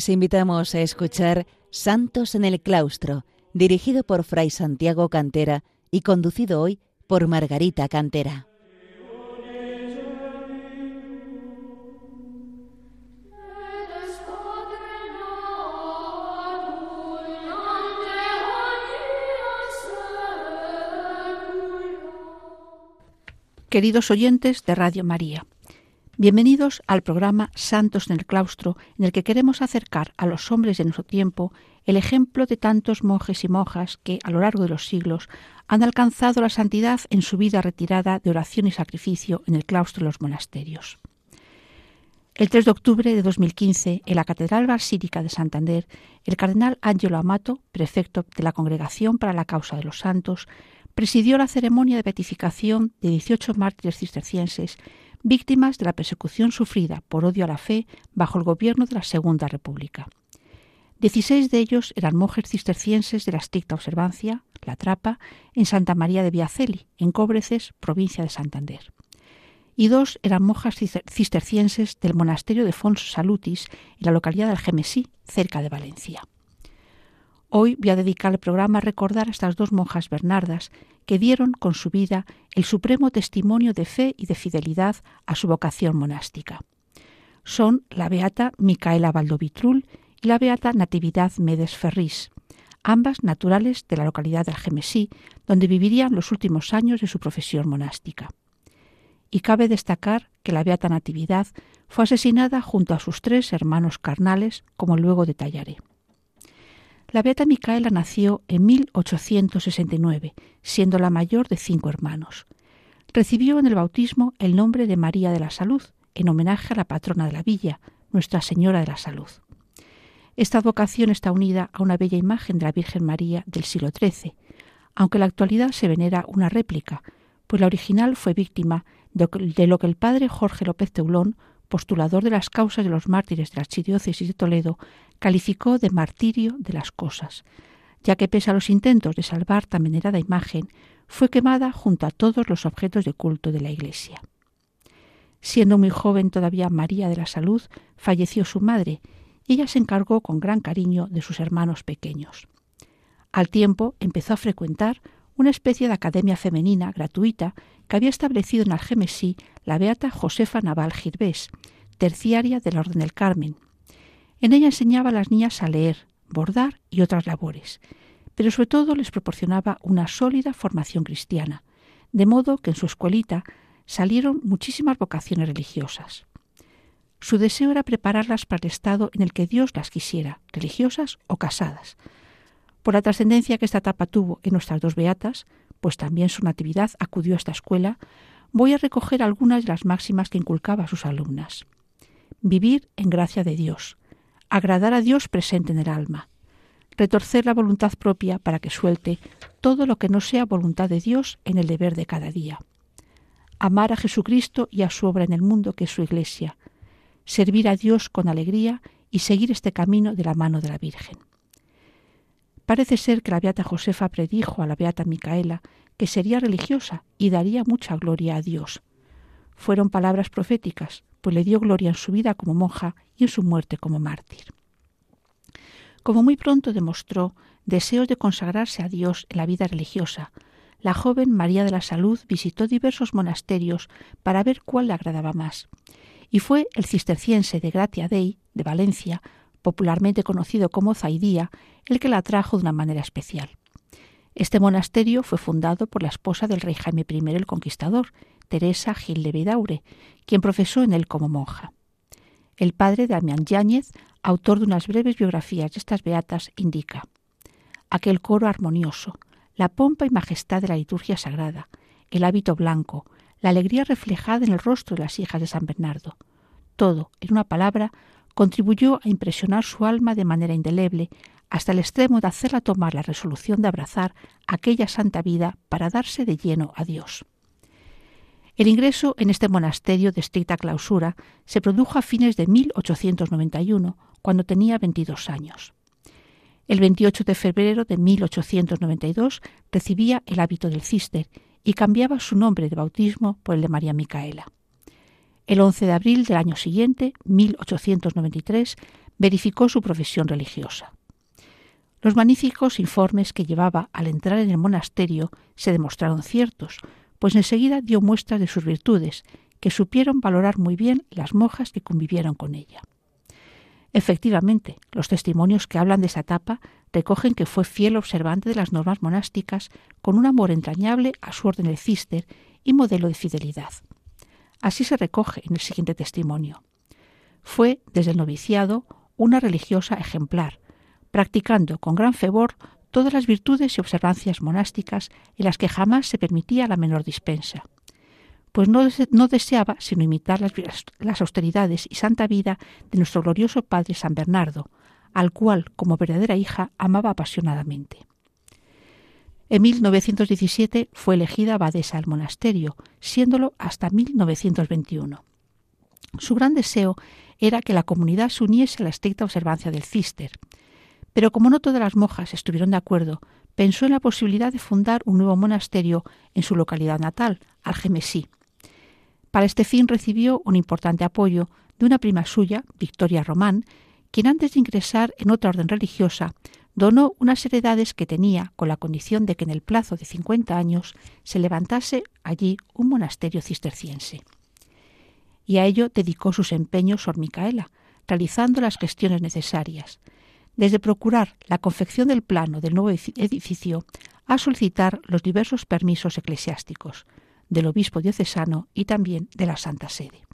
Les invitamos a escuchar Santos en el Claustro, dirigido por Fray Santiago Cantera y conducido hoy por Margarita Cantera. Queridos oyentes de Radio María, bienvenidos al programa Santos en el Claustro, en el que queremos acercar a los hombres de nuestro tiempo el ejemplo de tantos monjes y monjas que, a lo largo de los siglos, han alcanzado la santidad en su vida retirada de oración y sacrificio en el claustro de los monasterios. El 3 de octubre de 2015, en la Catedral Basílica de Santander, el cardenal Angelo Amato, prefecto de la Congregación para la Causa de los Santos, presidió la ceremonia de beatificación de 18 mártires cistercienses víctimas de la persecución sufrida por odio a la fe bajo el gobierno de la Segunda República. Dieciséis de ellos eran monjes cistercienses de la estricta observancia, la Trapa, en Santa María de Viaceli, en Cóbreces, provincia de Santander. Y dos eran monjas cistercienses del monasterio de Fons Salutis, en la localidad de Algemesí, cerca de Valencia. Hoy voy a dedicar el programa a recordar a estas dos monjas bernardas que dieron con su vida el supremo testimonio de fe y de fidelidad a su vocación monástica. Son la beata Micaela Valdovitrul y la beata Natividad Medes Ferris, ambas naturales de la localidad de Algemesí, donde vivirían los últimos años de su profesión monástica. Y cabe destacar que la beata Natividad fue asesinada junto a sus tres hermanos carnales, como luego detallaré. La Beata Micaela nació en 1869, siendo la mayor de cinco hermanos. Recibió en el bautismo el nombre de María de la Salud, en homenaje a la patrona de la villa, Nuestra Señora de la Salud. Esta advocación está unida a una bella imagen de la Virgen María del siglo XIII, aunque en la actualidad se venera una réplica, pues la original fue víctima de lo que el padre Jorge López Teulón postulador de las causas de los mártires de la archidiócesis de Toledo, calificó de martirio de las cosas, ya que pese a los intentos de salvar tan venerada imagen, fue quemada junto a todos los objetos de culto de la Iglesia. Siendo muy joven todavía María de la Salud, falleció su madre, y ella se encargó con gran cariño de sus hermanos pequeños. Al tiempo empezó a frecuentar una especie de academia femenina gratuita que había establecido en Algemesí la beata Josefa Naval Girbés, terciaria de la Orden del Carmen. En ella enseñaba a las niñas a leer, bordar y otras labores, pero sobre todo les proporcionaba una sólida formación cristiana, de modo que en su escuelita salieron muchísimas vocaciones religiosas. Su deseo era prepararlas para el estado en el que Dios las quisiera, religiosas o casadas. Por la trascendencia que esta etapa tuvo en nuestras dos beatas, pues también su natividad acudió a esta escuela, voy a recoger algunas de las máximas que inculcaba a sus alumnas. Vivir en gracia de Dios, agradar a Dios presente en el alma, retorcer la voluntad propia para que suelte todo lo que no sea voluntad de Dios en el deber de cada día, amar a Jesucristo y a su obra en el mundo que es su Iglesia, servir a Dios con alegría y seguir este camino de la mano de la Virgen. Parece ser que la Beata Josefa predijo a la Beata Micaela que sería religiosa y daría mucha gloria a Dios. Fueron palabras proféticas, pues le dio gloria en su vida como monja y en su muerte como mártir. Como muy pronto demostró deseos de consagrarse a Dios en la vida religiosa, la joven María de la Salud visitó diversos monasterios para ver cuál le agradaba más, y fue el cisterciense de Gratia Dei, de Valencia, popularmente conocido como Zaidía, el que la atrajo de una manera especial. Este monasterio fue fundado por la esposa del rey Jaime I el Conquistador, Teresa Gil de Vidaure, quien profesó en él como monja. El padre Damián Yáñez, autor de unas breves biografías de estas beatas, indica aquel coro armonioso, la pompa y majestad de la liturgia sagrada, el hábito blanco, la alegría reflejada en el rostro de las hijas de San Bernardo. Todo, en una palabra, contribuyó a impresionar su alma de manera indeleble, hasta el extremo de hacerla tomar la resolución de abrazar aquella santa vida para darse de lleno a Dios. El ingreso en este monasterio de estricta clausura se produjo a fines de 1891, cuando tenía 22 años. El 28 de febrero de 1892 recibía el hábito del cister y cambiaba su nombre de bautismo por el de María Micaela. El 11 de abril del año siguiente, 1893, verificó su profesión religiosa. Los magníficos informes que llevaba al entrar en el monasterio se demostraron ciertos, pues enseguida dio muestras de sus virtudes, que supieron valorar muy bien las monjas que convivieron con ella. Efectivamente, los testimonios que hablan de esa etapa recogen que fue fiel observante de las normas monásticas, con un amor entrañable a su orden del cister y modelo de fidelidad. Así se recoge en el siguiente testimonio. Fue, desde el noviciado, una religiosa ejemplar, practicando con gran fervor todas las virtudes y observancias monásticas en las que jamás se permitía la menor dispensa, pues no, deseaba sino imitar las, austeridades y santa vida de nuestro glorioso Padre San Bernardo, al cual, como verdadera hija, amaba apasionadamente. En 1917 fue elegida abadesa del monasterio, siéndolo hasta 1921. Su gran deseo era que la comunidad se uniese a la estricta observancia del cister, pero como no todas las monjas estuvieron de acuerdo, pensó en la posibilidad de fundar un nuevo monasterio en su localidad natal, Algemesí. Para este fin recibió un importante apoyo de una prima suya, Victoria Román, quien antes de ingresar en otra orden religiosa donó unas heredades que tenía con la condición de que en el plazo de 50 años se levantase allí un monasterio cisterciense. Y a ello dedicó sus empeños Sor Micaela, realizando las gestiones necesarias, desde procurar la confección del plano del nuevo edificio a solicitar los diversos permisos eclesiásticos del obispo diocesano y también de la Santa Sede,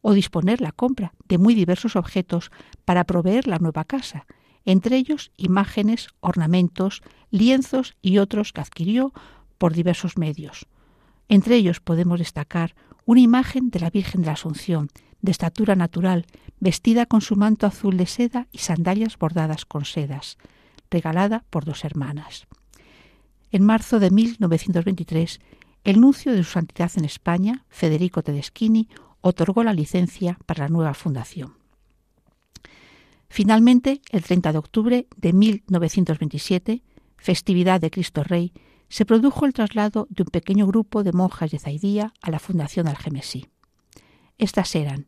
o disponer la compra de muy diversos objetos para proveer la nueva casa, entre ellos imágenes, ornamentos, lienzos y otros que adquirió por diversos medios. Entre ellos podemos destacar una imagen de la Virgen de la Asunción, de estatura natural, vestida con su manto azul de seda y sandalias bordadas con sedas, regalada por dos hermanas. En marzo de 1923, el nuncio de su santidad en España, Federico Tedeschini, otorgó la licencia para la nueva fundación. Finalmente, el 30 de octubre de 1927, festividad de Cristo Rey, se produjo el traslado de un pequeño grupo de monjas de Zaidía a la Fundación Algemesí. Estas eran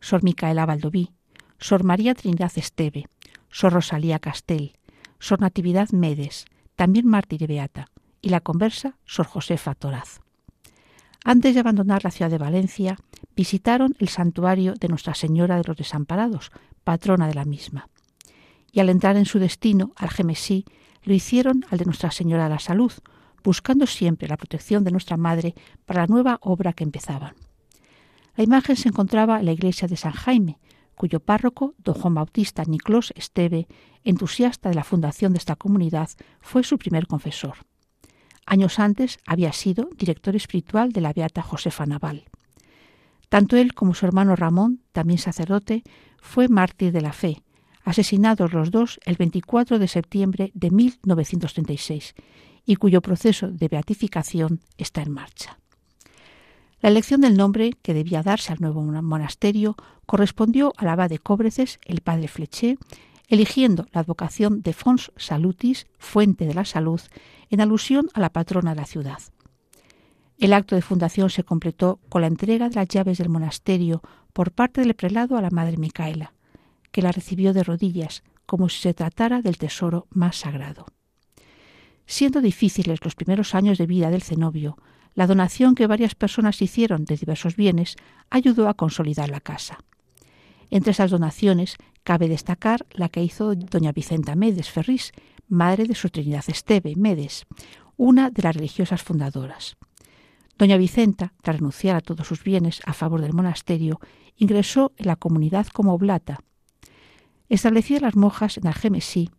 Sor Micaela Valdoví, Sor María Trinidad Esteve, Sor Rosalía Castel, Sor Natividad Medes, también mártir y beata, y la conversa Sor Josefa Toraz. Antes de abandonar la ciudad de Valencia, visitaron el santuario de Nuestra Señora de los Desamparados, patrona de la misma. Y al entrar en su destino, al Gemesí, lo hicieron al de Nuestra Señora de la Salud, buscando siempre la protección de nuestra Madre para la nueva obra que empezaban. La imagen se encontraba en la iglesia de San Jaime, cuyo párroco, don Juan Bautista Niclós Esteve, entusiasta de la fundación de esta comunidad, fue su primer confesor. Años antes había sido director espiritual de la beata Josefa Naval. Tanto él como su hermano Ramón, también sacerdote, fue mártir de la fe, asesinados los dos el 24 de septiembre de 1936, y cuyo proceso de beatificación está en marcha. La elección del nombre que debía darse al nuevo monasterio correspondió al abad de Cóbreces, el padre Fleché, eligiendo la advocación de Fons Salutis, fuente de la salud, en alusión a la patrona de la ciudad. El acto de fundación se completó con la entrega de las llaves del monasterio por parte del prelado a la madre Micaela, que la recibió de rodillas, como si se tratara del tesoro más sagrado. Siendo difíciles los primeros años de vida del cenobio, la donación que varias personas hicieron de diversos bienes ayudó a consolidar la casa. Entre esas donaciones cabe destacar la que hizo doña Vicenta Medes Ferrís, madre de su Trinidad Esteve Medes, una de las religiosas fundadoras. Doña Vicenta, tras renunciar a todos sus bienes a favor del monasterio, ingresó en la comunidad como oblata. Establecida las monjas en Algemesí,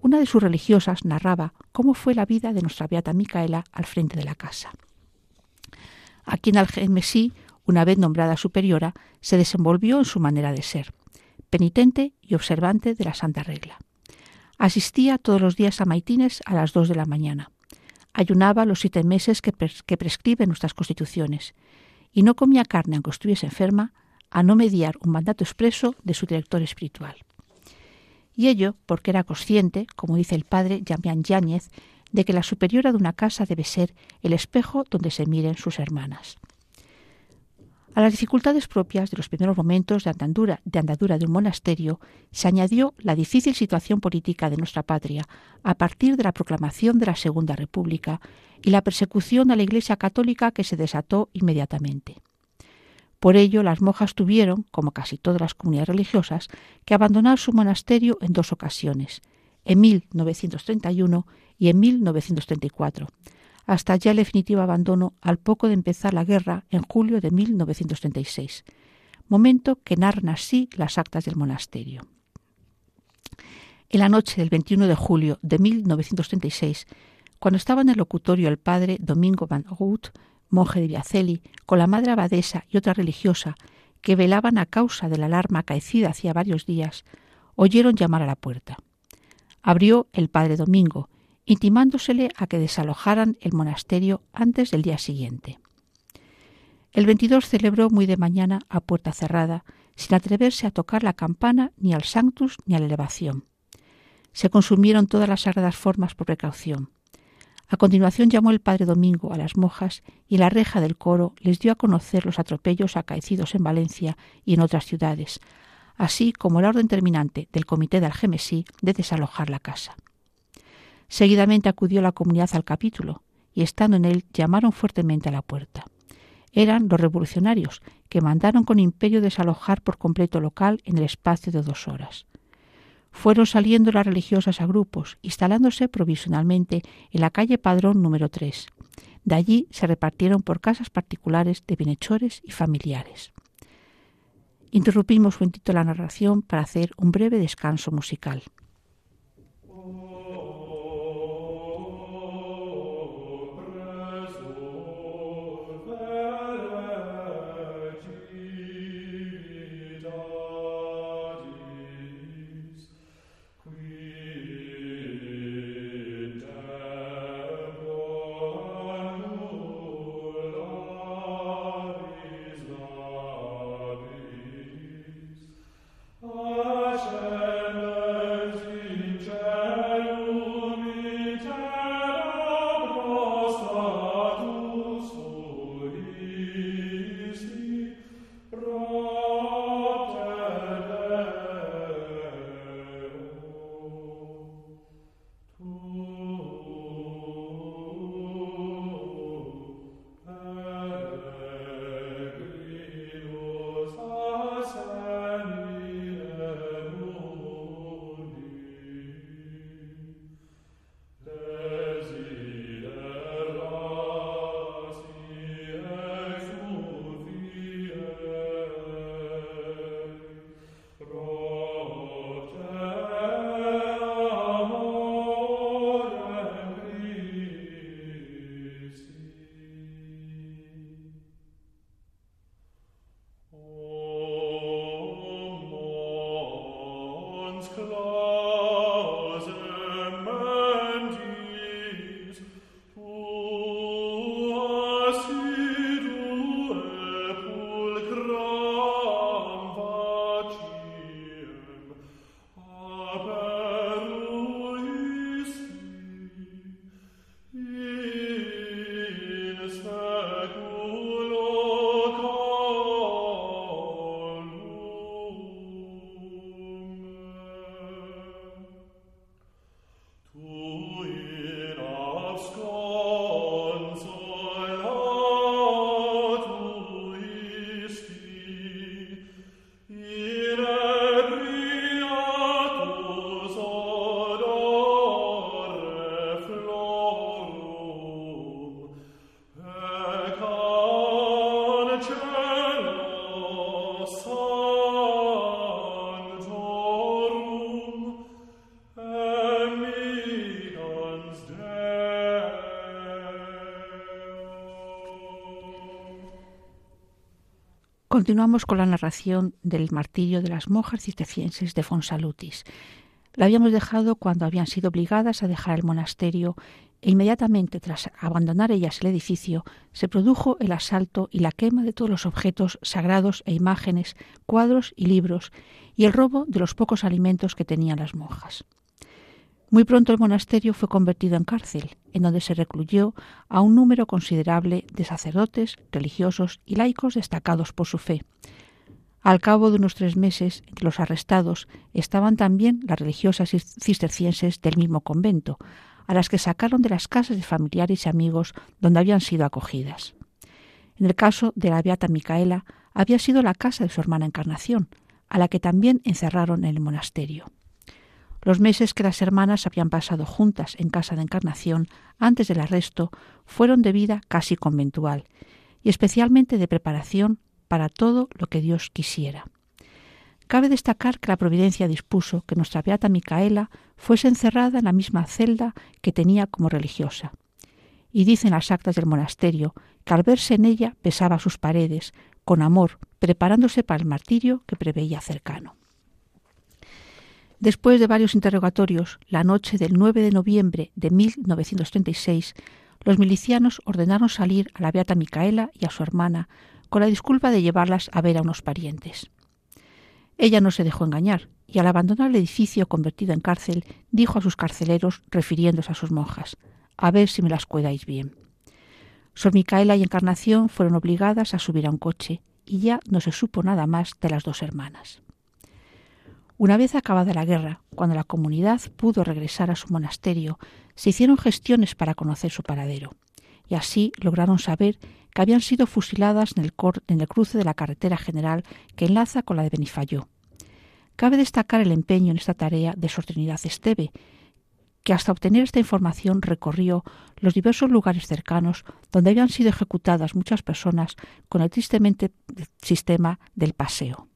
una de sus religiosas narraba cómo fue la vida de nuestra beata Micaela al frente de la casa. Aquí en Algemesí, una vez nombrada superiora, se desenvolvió en su manera de ser, penitente y observante de la Santa Regla. Asistía todos los días a maitines a las dos de la mañana. Ayunaba los siete meses que, que prescriben nuestras constituciones y no comía carne aunque estuviese enferma, a no mediar un mandato expreso de su director espiritual. Y ello porque era consciente, como dice el padre Yamián Yáñez, de que la superiora de una casa debe ser el espejo donde se miren sus hermanas. A las dificultades propias de los primeros momentos de andadura, de andadura de un monasterio se añadió la difícil situación política de nuestra patria a partir de la proclamación de la Segunda República y la persecución a la Iglesia católica que se desató inmediatamente. Por ello, las monjas tuvieron, como casi todas las comunidades religiosas, que abandonar su monasterio en dos ocasiones, en 1931 y en 1934, hasta ya el definitivo abandono al poco de empezar la guerra en julio de 1936, momento que narran así las actas del monasterio. En la noche del 21 de julio de 1936, cuando estaba en el locutorio el padre Domingo van Root, monje de Viaceli, con la madre abadesa y otra religiosa, que velaban a causa de la alarma acaecida hacía varios días, oyeron llamar a la puerta. Abrió el padre Domingo, intimándosele a que desalojaran el monasterio antes del día siguiente. El 22 celebró muy de mañana a puerta cerrada, sin atreverse a tocar la campana ni al sanctus ni a la elevación. Se consumieron todas las sagradas formas por precaución. A continuación llamó el padre Domingo a las monjas y la reja del coro les dio a conocer los atropellos acaecidos en Valencia y en otras ciudades, así como la orden terminante del comité de Algemesí de desalojar la casa. Seguidamente acudió la comunidad al capítulo y estando en él llamaron fuertemente a la puerta. Eran los revolucionarios que mandaron con imperio desalojar por completo local en el espacio de dos horas. Fueron saliendo las religiosas a grupos, instalándose provisionalmente en la calle Padrón número 3. De allí se repartieron por casas particulares de bienhechores y familiares. Interrumpimos un la narración para hacer un breve descanso musical. Continuamos con la narración del martirio de las monjas cistercienses de Fonsalutis. La habíamos dejado cuando habían sido obligadas a dejar el monasterio e inmediatamente tras abandonar ellas el edificio se produjo el asalto y la quema de todos los objetos sagrados e imágenes, cuadros y libros y el robo de los pocos alimentos que tenían las monjas. Muy pronto el monasterio fue convertido en cárcel, en donde se recluyó a un número considerable de sacerdotes, religiosos y laicos destacados por su fe. Al cabo de unos tres meses, entre los arrestados estaban también las religiosas cistercienses del mismo convento, a las que sacaron de las casas de familiares y amigos donde habían sido acogidas. En el caso de la beata Micaela, había sido la casa de su hermana Encarnación, a la que también encerraron en el monasterio. Los meses que las hermanas habían pasado juntas en casa de Encarnación antes del arresto fueron de vida casi conventual y especialmente de preparación para todo lo que Dios quisiera. Cabe destacar que la providencia dispuso que nuestra beata Micaela fuese encerrada en la misma celda que tenía como religiosa. Y dicen las actas del monasterio que al verse en ella besaba sus paredes, con amor, preparándose para el martirio que preveía cercano. Después de varios interrogatorios, la noche del 9 de noviembre de 1936, los milicianos ordenaron salir a la beata Micaela y a su hermana con la disculpa de llevarlas a ver a unos parientes. Ella no se dejó engañar y al abandonar el edificio convertido en cárcel dijo a sus carceleros, refiriéndose a sus monjas, a ver si me las cuidáis bien. Sor Micaela y Encarnación fueron obligadas a subir a un coche y ya no se supo nada más de las dos hermanas. Una vez acabada la guerra, cuando la comunidad pudo regresar a su monasterio, se hicieron gestiones para conocer su paradero, y así lograron saber que habían sido fusiladas en el, cruce de la carretera general que enlaza con la de Benifayó. Cabe destacar el empeño en esta tarea de Sor Trinidad Esteve, que hasta obtener esta información recorrió los diversos lugares cercanos donde habían sido ejecutadas muchas personas con el tristemente sistema del paseo.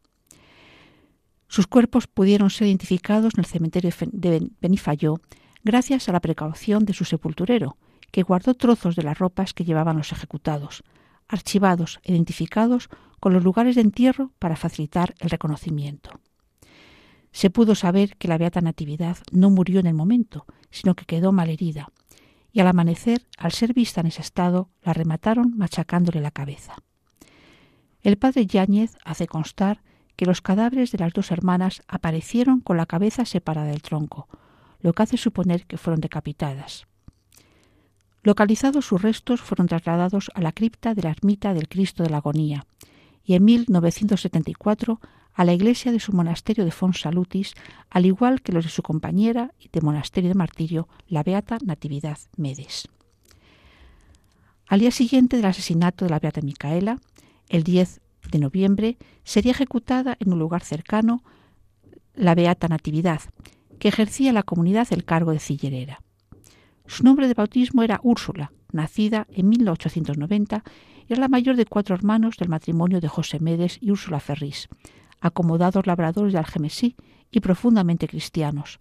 Sus cuerpos pudieron ser identificados en el cementerio de Benifayó gracias a la precaución de su sepulturero, que guardó trozos de las ropas que llevaban los ejecutados, archivados e identificados con los lugares de entierro para facilitar el reconocimiento. Se pudo saber que la Beata Natividad no murió en el momento, sino que quedó malherida, y al amanecer, al ser vista en ese estado, la remataron machacándole la cabeza. El padre Yáñez hace constar que los cadáveres de las dos hermanas aparecieron con la cabeza separada del tronco, lo que hace suponer que fueron decapitadas. Localizados sus restos fueron trasladados a la cripta de la ermita del Cristo de la Agonía y en 1974 a la iglesia de su monasterio de Fonsalutis, al igual que los de su compañera y de monasterio de martirio, la Beata Natividad Medes. Al día siguiente del asesinato de la Beata Micaela, el 10 de noviembre, sería ejecutada en un lugar cercano la Beata Natividad, que ejercía la comunidad el cargo de cillerera. Su nombre de bautismo era Úrsula, nacida en 1890, y era la mayor de cuatro hermanos del matrimonio de José Medes y Úrsula Ferris, acomodados labradores de Algemesí y profundamente cristianos.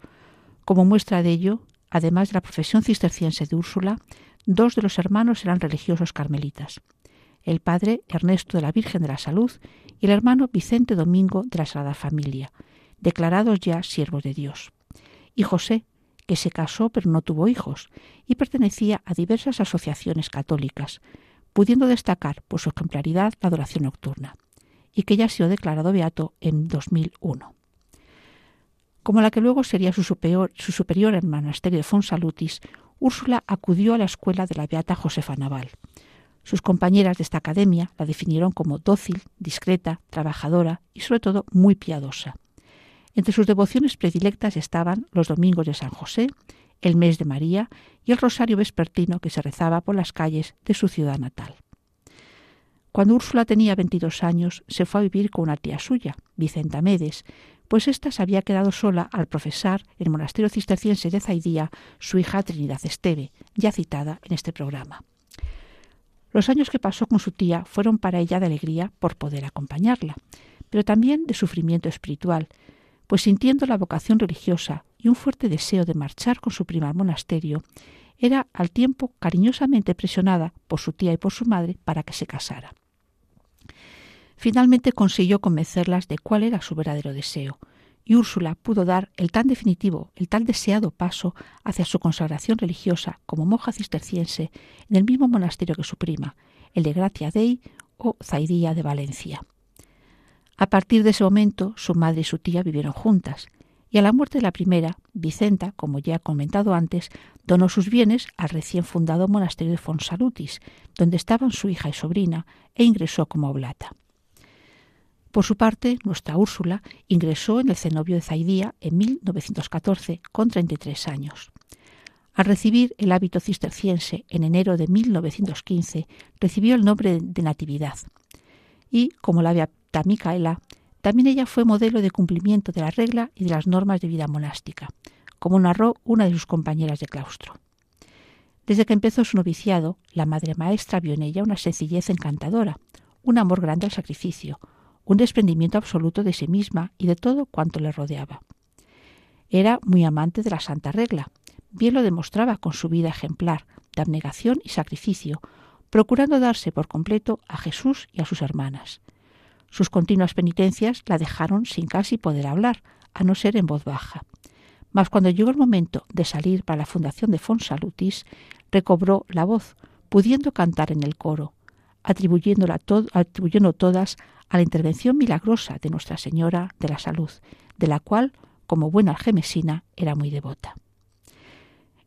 Como muestra de ello, además de la profesión cisterciense de Úrsula, dos de los hermanos eran religiosos carmelitas. El padre Ernesto de la Virgen de la Salud y el hermano Vicente Domingo de la Sagrada Familia, declarados ya siervos de Dios. Y José, que se casó pero no tuvo hijos y pertenecía a diversas asociaciones católicas, pudiendo destacar por su ejemplaridad la adoración nocturna y que ya ha sido declarado beato en 2001. Como la que luego sería su superior, su superior en el monasterio de Fonsalutis, Úrsula acudió a la escuela de la beata Josefa Naval. Sus compañeras de esta academia la definieron como dócil, discreta, trabajadora y sobre todo muy piadosa. Entre sus devociones predilectas estaban los domingos de San José, el mes de María y el rosario vespertino que se rezaba por las calles de su ciudad natal. Cuando Úrsula tenía 22 años, se fue a vivir con una tía suya, Vicenta Medes, pues ésta se había quedado sola al profesar en el monasterio cisterciense de Zaidía su hija Trinidad Esteve, ya citada en este programa. Los años que pasó con su tía fueron para ella de alegría por poder acompañarla, pero también de sufrimiento espiritual, pues sintiendo la vocación religiosa y un fuerte deseo de marchar con su prima al monasterio, era al tiempo cariñosamente presionada por su tía y por su madre para que se casara. Finalmente consiguió convencerlas de cuál era su verdadero deseo, y Úrsula pudo dar el tan definitivo, el tan deseado paso hacia su consagración religiosa como monja cisterciense en el mismo monasterio que su prima, el de Gracia Dei o Zaidía de Valencia. A partir de ese momento, su madre y su tía vivieron juntas, y a la muerte de la primera, Vicenta, como ya he comentado antes, donó sus bienes al recién fundado monasterio de Fonsalutis, donde estaban su hija y sobrina, e ingresó como oblata. Por su parte, nuestra Úrsula ingresó en el cenobio de Zaidía en 1914 con 33 años. Al recibir el hábito cisterciense en enero de 1915, recibió el nombre de Natividad. Y, como la beata Micaela, también ella fue modelo de cumplimiento de la regla y de las normas de vida monástica, como narró una de sus compañeras de claustro. Desde que empezó su noviciado, la madre maestra vio en ella una sencillez encantadora, un amor grande al sacrificio, un desprendimiento absoluto de sí misma y de todo cuanto le rodeaba. Era muy amante de la santa regla, bien lo demostraba con su vida ejemplar de abnegación y sacrificio, procurando darse por completo a Jesús y a sus hermanas. Sus continuas penitencias la dejaron sin casi poder hablar, a no ser en voz baja. Mas cuando llegó el momento de salir para la fundación de Fonsalutis, recobró la voz, pudiendo cantar en el coro, atribuyéndola atribuyendo todas a la intervención milagrosa de Nuestra Señora de la Salud, de la cual, como buena algemesina, era muy devota.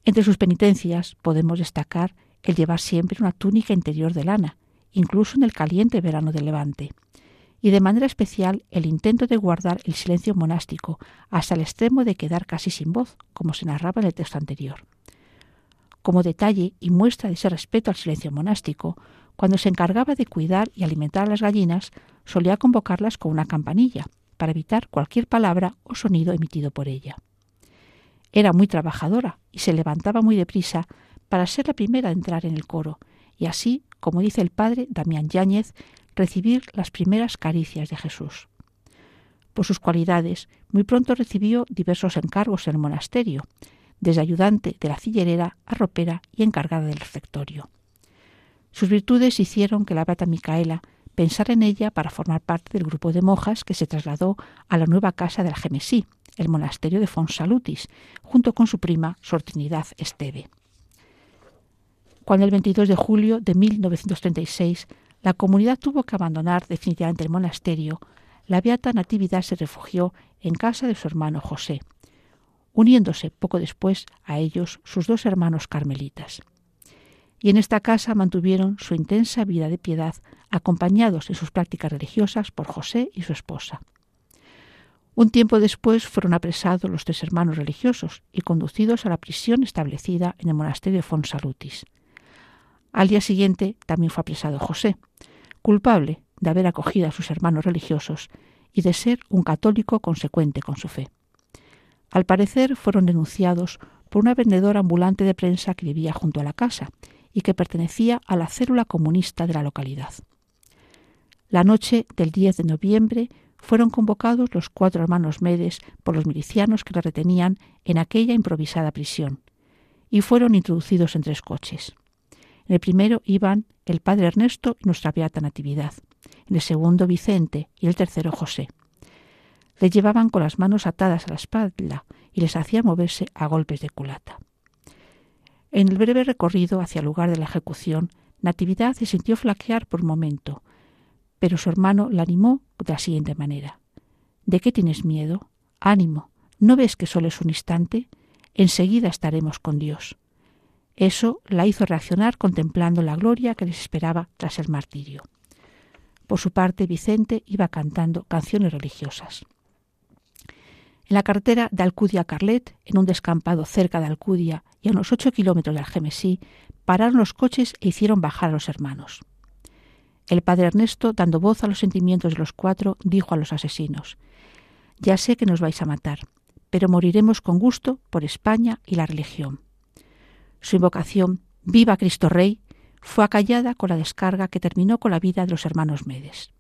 Entre sus penitencias podemos destacar el llevar siempre una túnica interior de lana, incluso en el caliente verano de Levante, y de manera especial el intento de guardar el silencio monástico hasta el extremo de quedar casi sin voz, como se narraba en el texto anterior. Como detalle y muestra de ese respeto al silencio monástico, cuando se encargaba de cuidar y alimentar a las gallinas, solía convocarlas con una campanilla, para evitar cualquier palabra o sonido emitido por ella. Era muy trabajadora y se levantaba muy deprisa para ser la primera a entrar en el coro, y así, como dice el padre Damián Yáñez, recibir las primeras caricias de Jesús. Por sus cualidades, muy pronto recibió diversos encargos en el monasterio, desde ayudante de la cillerera a ropera y encargada del refectorio. Sus virtudes hicieron que la beata Micaela pensara en ella para formar parte del grupo de monjas que se trasladó a la nueva casa de la Gemesí, el monasterio de Fonsalutis, junto con su prima Sor Trinidad Esteve. Cuando el 22 de julio de 1936 la comunidad tuvo que abandonar definitivamente el monasterio, la beata Natividad se refugió en casa de su hermano José, uniéndose poco después a ellos sus dos hermanos carmelitas. Y en esta casa mantuvieron su intensa vida de piedad, acompañados en sus prácticas religiosas por José y su esposa. Un tiempo después fueron apresados los tres hermanos religiosos y conducidos a la prisión establecida en el monasterio de Fonsalutis. Al día siguiente también fue apresado José, culpable de haber acogido a sus hermanos religiosos y de ser un católico consecuente con su fe. Al parecer fueron denunciados por una vendedora ambulante de prensa que vivía junto a la casa y que pertenecía a la célula comunista de la localidad. La noche del 10 de noviembre fueron convocados los cuatro hermanos Medes por los milicianos que la retenían en aquella improvisada prisión, y fueron introducidos en tres coches. En el primero iban el padre Ernesto y nuestra beata Natividad, en el segundo Vicente y el tercero José. Le llevaban con las manos atadas a la espalda y les hacían moverse a golpes de culata. En el breve recorrido hacia el lugar de la ejecución, Natividad se sintió flaquear por un momento, pero su hermano la animó de la siguiente manera. ¿De qué tienes miedo? Ánimo, ¿no ves que solo es un instante? Enseguida estaremos con Dios. Eso la hizo reaccionar contemplando la gloria que les esperaba tras el martirio. Por su parte, Vicente iba cantando canciones religiosas. En la carretera de Alcudia a Carlet, en un descampado cerca de Alcudia y a unos ocho kilómetros de Algemesí, pararon los coches e hicieron bajar a los hermanos. El padre Ernesto, dando voz a los sentimientos de los cuatro, dijo a los asesinos Ya sé que nos vais a matar, pero moriremos con gusto por España y la religión. Su invocación, Viva Cristo Rey, fue acallada con la descarga que terminó con la vida de los hermanos Medes.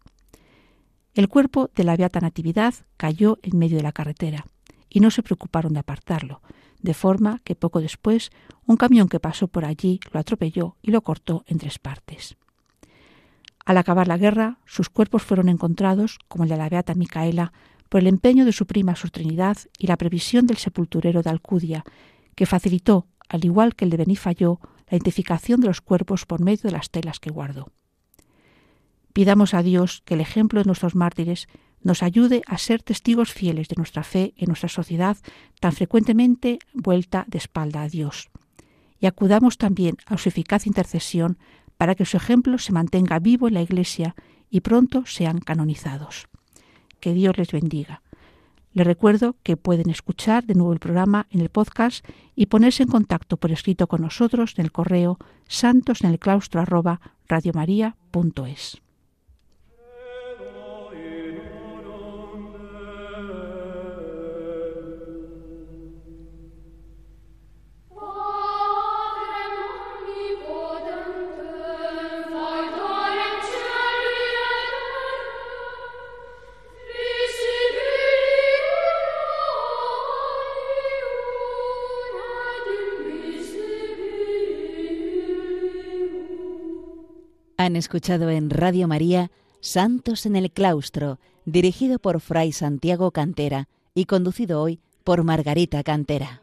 El cuerpo de la Beata Natividad cayó en medio de la carretera y no se preocuparon de apartarlo, de forma que poco después un camión que pasó por allí lo atropelló y lo cortó en tres partes. Al acabar la guerra, sus cuerpos fueron encontrados, como el de la Beata Micaela, por el empeño de su prima Su Trinidad y la previsión del sepulturero de Alcudia, que facilitó al igual que el de Benifayó, la identificación de los cuerpos por medio de las telas que guardó. Pidamos a Dios que el ejemplo de nuestros mártires nos ayude a ser testigos fieles de nuestra fe en nuestra sociedad tan frecuentemente vuelta de espalda a Dios. Y acudamos también a su eficaz intercesión para que su ejemplo se mantenga vivo en la Iglesia y pronto sean canonizados. Que Dios les bendiga. Les recuerdo que pueden escuchar de nuevo el programa en el podcast y ponerse en contacto por escrito con nosotros en el correo santos en el claustro Han escuchado en Radio María Santos en el Claustro, dirigido por Fray Santiago Cantera y conducido hoy por Margarita Cantera.